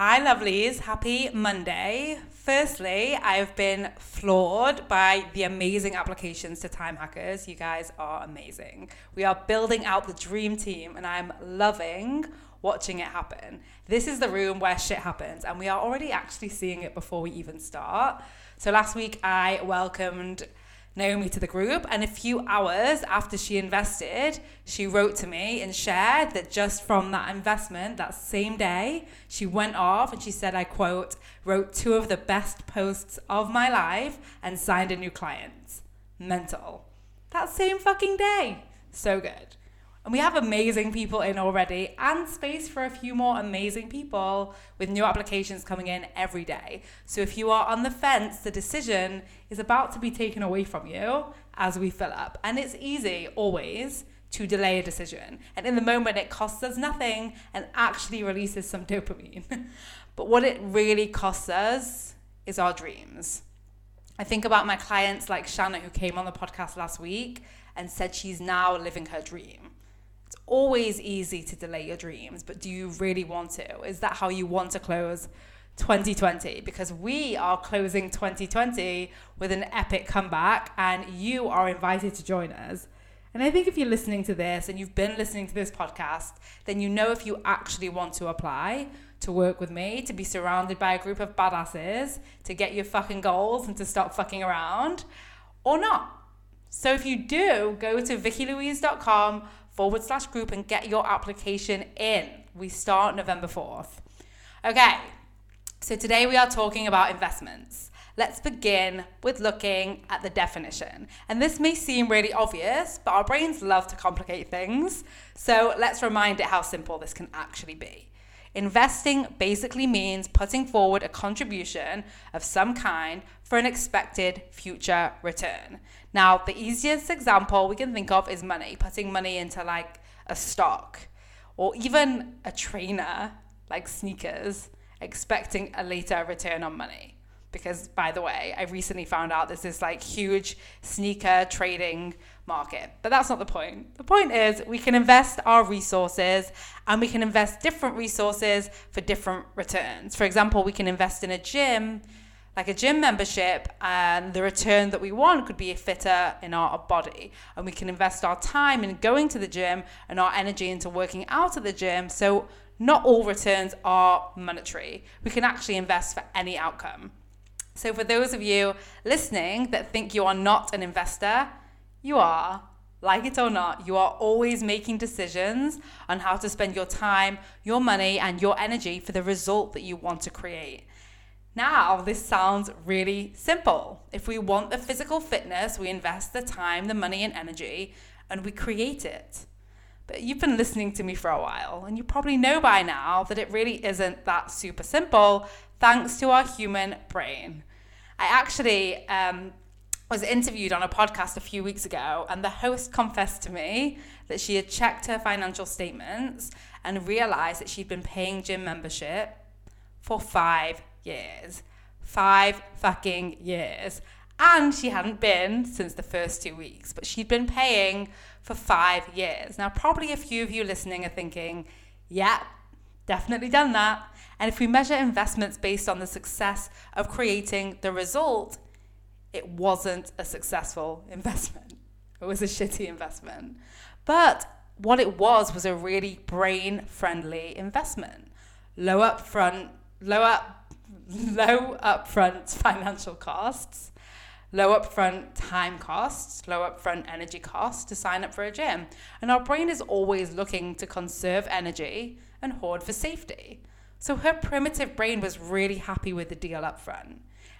Hi, lovelies. Happy Monday. Firstly, I've been floored by the amazing applications to Time Hackers. You guys are amazing. We are building out the dream team, and I'm loving watching it happen. This is the room where shit happens, and we are already actually seeing it before we even start. So, last week I welcomed Naomi to the group. And a few hours after she invested, she wrote to me and shared that just from that investment, that same day, she went off and she said, I quote, wrote two of the best posts of my life and signed a new client. Mental. That same fucking day. So good. And we have amazing people in already and space for a few more amazing people with new applications coming in every day. So if you are on the fence, the decision is about to be taken away from you as we fill up. And it's easy always to delay a decision. And in the moment, it costs us nothing and actually releases some dopamine. but what it really costs us is our dreams. I think about my clients like Shanna, who came on the podcast last week and said she's now living her dream always easy to delay your dreams, but do you really want to? Is that how you want to close 2020? Because we are closing 2020 with an epic comeback, and you are invited to join us. And I think if you're listening to this and you've been listening to this podcast, then you know if you actually want to apply to work with me, to be surrounded by a group of badasses, to get your fucking goals and to stop fucking around, or not. So if you do, go to vikkilouise.com forward slash group and get your application in. We start November 4th. Okay, so today we are talking about investments. Let's begin with looking at the definition. And this may seem really obvious, but our brains love to complicate things. So let's remind it how simple this can actually be. Investing basically means putting forward a contribution of some kind for an expected future return. Now, the easiest example we can think of is money, putting money into like a stock or even a trainer like sneakers, expecting a later return on money. Because, by the way, I recently found out this like huge sneaker trading market. But that's not the point. The point is we can invest our resources and we can invest different resources for different returns. For example, we can invest in a gym like a gym membership and the return that we want could be a fitter in our body and we can invest our time in going to the gym and our energy into working out at the gym so not all returns are monetary we can actually invest for any outcome so for those of you listening that think you are not an investor you are like it or not, you are always making decisions on how to spend your time, your money, and your energy for the result that you want to create. Now, this sounds really simple. If we want the physical fitness, we invest the time, the money, and energy, and we create it. But you've been listening to me for a while, and you probably know by now that it really isn't that super simple thanks to our human brain. I actually um, was interviewed on a podcast a few weeks ago, and the host confessed to me that she had checked her financial statements and realized that she'd been paying gym membership for five years. Five fucking years. And she hadn't been since the first two weeks, but she'd been paying for five years. Now, probably a few of you listening are thinking, yeah, definitely done that. And if we measure investments based on the success of creating the result, it wasn't a successful investment. It was a shitty investment. But what it was was a really brain friendly investment. Low upfront, low up low upfront financial costs, low upfront time costs, low upfront energy costs to sign up for a gym. And our brain is always looking to conserve energy and hoard for safety. So her primitive brain was really happy with the deal upfront.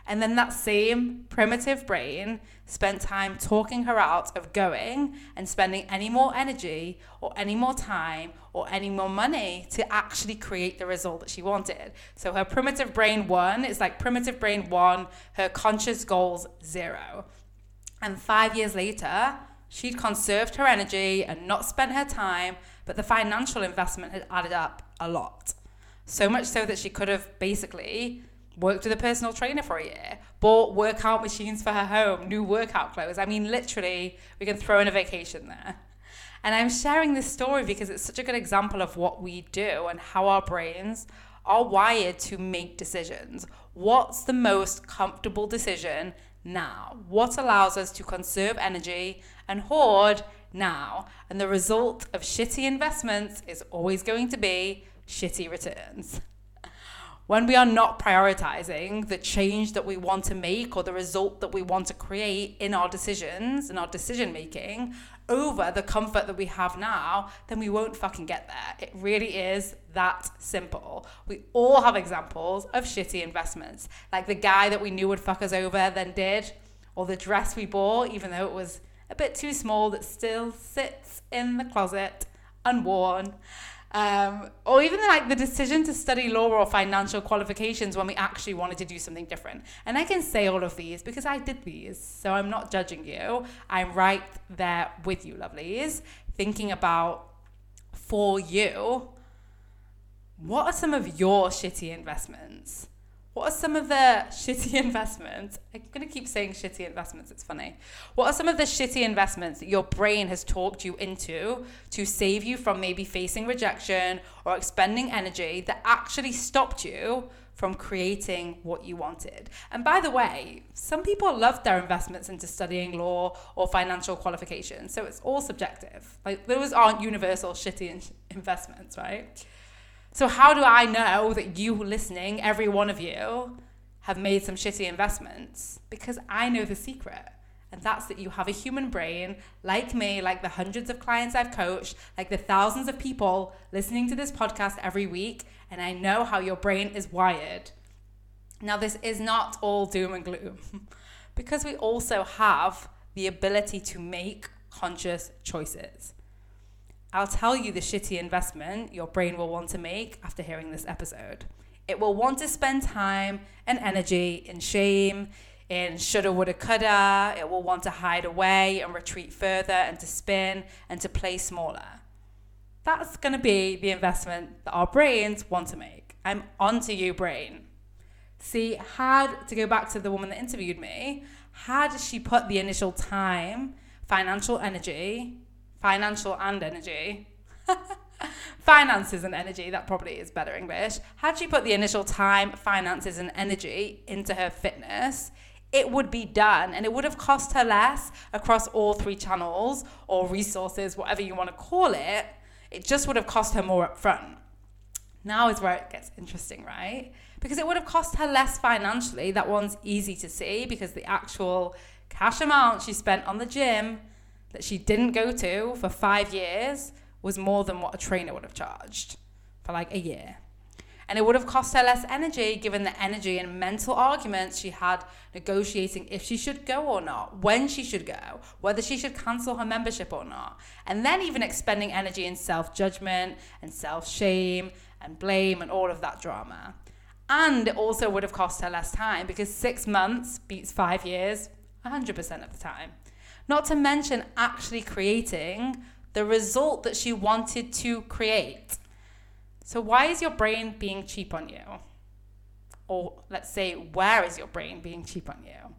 And then that same primitive brain spent time talking her out of going and spending any more energy or any more time or any more money to actually create the result that she wanted. So her primitive brain won. is like primitive brain won, her conscious goals zero. And five years later, she'd conserved her energy and not spent her time, but the financial investment had added up a lot. So much so that she could have basically worked with a personal trainer for a year, bought workout machines for her home, new workout clothes. I mean, literally, we can throw in a vacation there. And I'm sharing this story because it's such a good example of what we do and how our brains are wired to make decisions. What's the most comfortable decision now? What allows us to conserve energy and hoard now? And the result of shitty investments is always going to be shitty returns when we are not prioritizing the change that we want to make or the result that we want to create in our decisions and our decision making over the comfort that we have now, then we won't fucking get there. It really is that simple. We all have examples of shitty investments, like the guy that we knew would fuck us over then did, or the dress we bought, even though it was a bit too small, that still sits in the closet unworn. Um, or even like the decision to study law or financial qualifications when we actually wanted to do something different. And I can say all of these because I did these. So I'm not judging you. I'm right there with you, lovelies, thinking about for you what are some of your shitty investments? What are some of the shitty investments? I'm going to keep saying shitty investments, it's funny. What are some of the shitty investments that your brain has talked you into to save you from maybe facing rejection or expending energy that actually stopped you from creating what you wanted? And by the way, some people love their investments into studying law or financial qualifications, so it's all subjective. Like, those aren't universal shitty investments, right? So, how do I know that you listening, every one of you, have made some shitty investments? Because I know the secret. And that's that you have a human brain like me, like the hundreds of clients I've coached, like the thousands of people listening to this podcast every week. And I know how your brain is wired. Now, this is not all doom and gloom because we also have the ability to make conscious choices. I'll tell you the shitty investment your brain will want to make after hearing this episode. It will want to spend time and energy in shame, in shoulda, woulda, coulda. It will want to hide away and retreat further and to spin and to play smaller. That's going to be the investment that our brains want to make. I'm onto you, brain. See, had to go back to the woman that interviewed me, had she put the initial time, financial energy, financial and energy. finances and energy, that probably is better English. Had she put the initial time, finances, and energy into her fitness, it would be done and it would have cost her less across all three channels or resources, whatever you want to call it. It just would have cost her more upfront. Now is where it gets interesting, right? Because it would have cost her less financially. That one's easy to see because the actual cash amount she spent on the gym that she didn't go to for five years was more than what a trainer would have charged for like a year. And it would have cost her less energy given the energy and mental arguments she had negotiating if she should go or not, when she should go, whether she should cancel her membership or not. And then even expending energy in self judgment and self shame and blame and all of that drama. And it also would have cost her less time because six months beats five years 100% of the time. Not to mention actually creating the result that she wanted to create. So, why is your brain being cheap on you? Or let's say, where is your brain being cheap on you?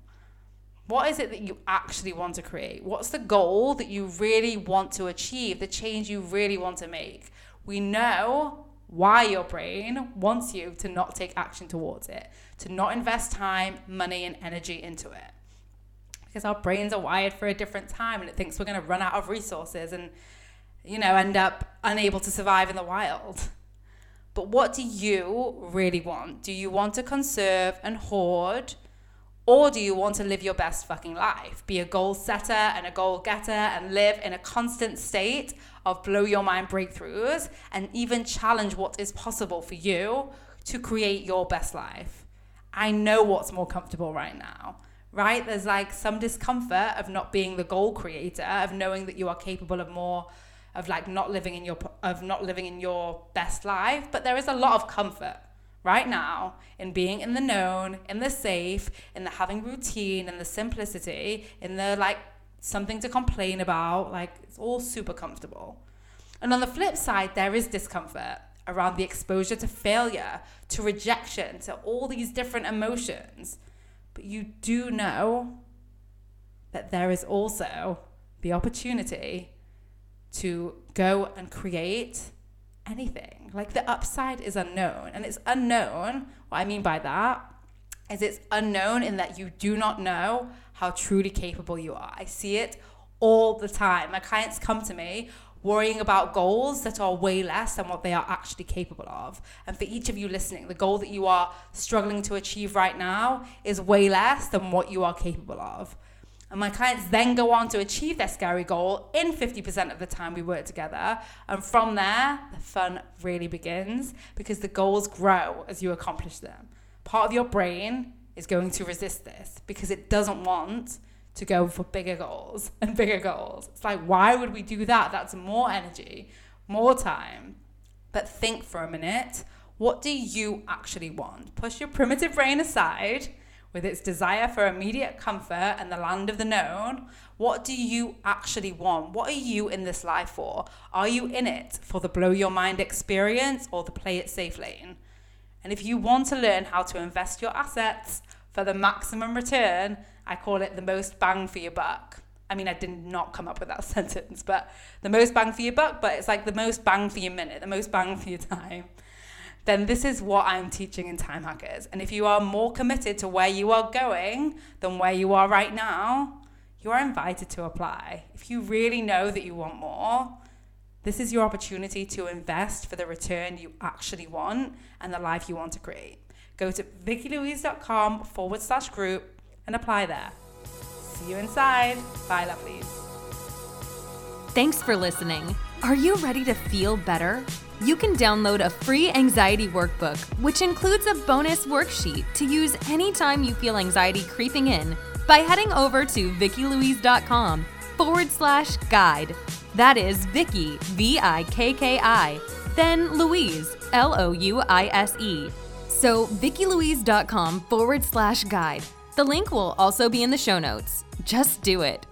What is it that you actually want to create? What's the goal that you really want to achieve, the change you really want to make? We know why your brain wants you to not take action towards it, to not invest time, money, and energy into it because our brains are wired for a different time and it thinks we're going to run out of resources and you know end up unable to survive in the wild. But what do you really want? Do you want to conserve and hoard or do you want to live your best fucking life? Be a goal setter and a goal getter and live in a constant state of blow your mind breakthroughs and even challenge what is possible for you to create your best life. I know what's more comfortable right now right? There's like some discomfort of not being the goal creator, of knowing that you are capable of more of like not living in your of not living in your best life, but there is a lot of comfort right now in being in the known, in the safe, in the having routine, in the simplicity, in the like something to complain about, like it's all super comfortable. And on the flip side, there is discomfort around the exposure to failure, to rejection, to all these different emotions but you do know that there is also the opportunity to go and create anything. Like the upside is unknown. And it's unknown. What I mean by that is it's unknown in that you do not know how truly capable you are. I see it all the time. My clients come to me worrying about goals that are way less than what they are actually capable of. And for each of you listening, the goal that you are struggling to achieve right now is way less than what you are capable of. And my clients then go on to achieve their scary goal in 50% of the time we work together. And from there, the fun really begins because the goals grow as you accomplish them. Part of your brain is going to resist this because it doesn't want to go for bigger goals and bigger goals. It's like, why would we do that? That's more energy, more time. But think for a minute what do you actually want? Push your primitive brain aside with its desire for immediate comfort and the land of the known. What do you actually want? What are you in this life for? Are you in it for the blow your mind experience or the play it safe lane? And if you want to learn how to invest your assets for the maximum return, I call it the most bang for your buck. I mean, I did not come up with that sentence, but the most bang for your buck, but it's like the most bang for your minute, the most bang for your time. Then this is what I'm teaching in Time Hackers. And if you are more committed to where you are going than where you are right now, you are invited to apply. If you really know that you want more, this is your opportunity to invest for the return you actually want and the life you want to create. Go to vikkilouise.com forward slash group and apply there. See you inside. Bye, lovelies. Thanks for listening. Are you ready to feel better? You can download a free anxiety workbook, which includes a bonus worksheet to use anytime you feel anxiety creeping in by heading over to VikkiLouise.com forward slash guide. That is Vikki, V I K K I, then Louise, L O U I S E. So, vikkilouise.com forward slash guide. The link will also be in the show notes. Just do it.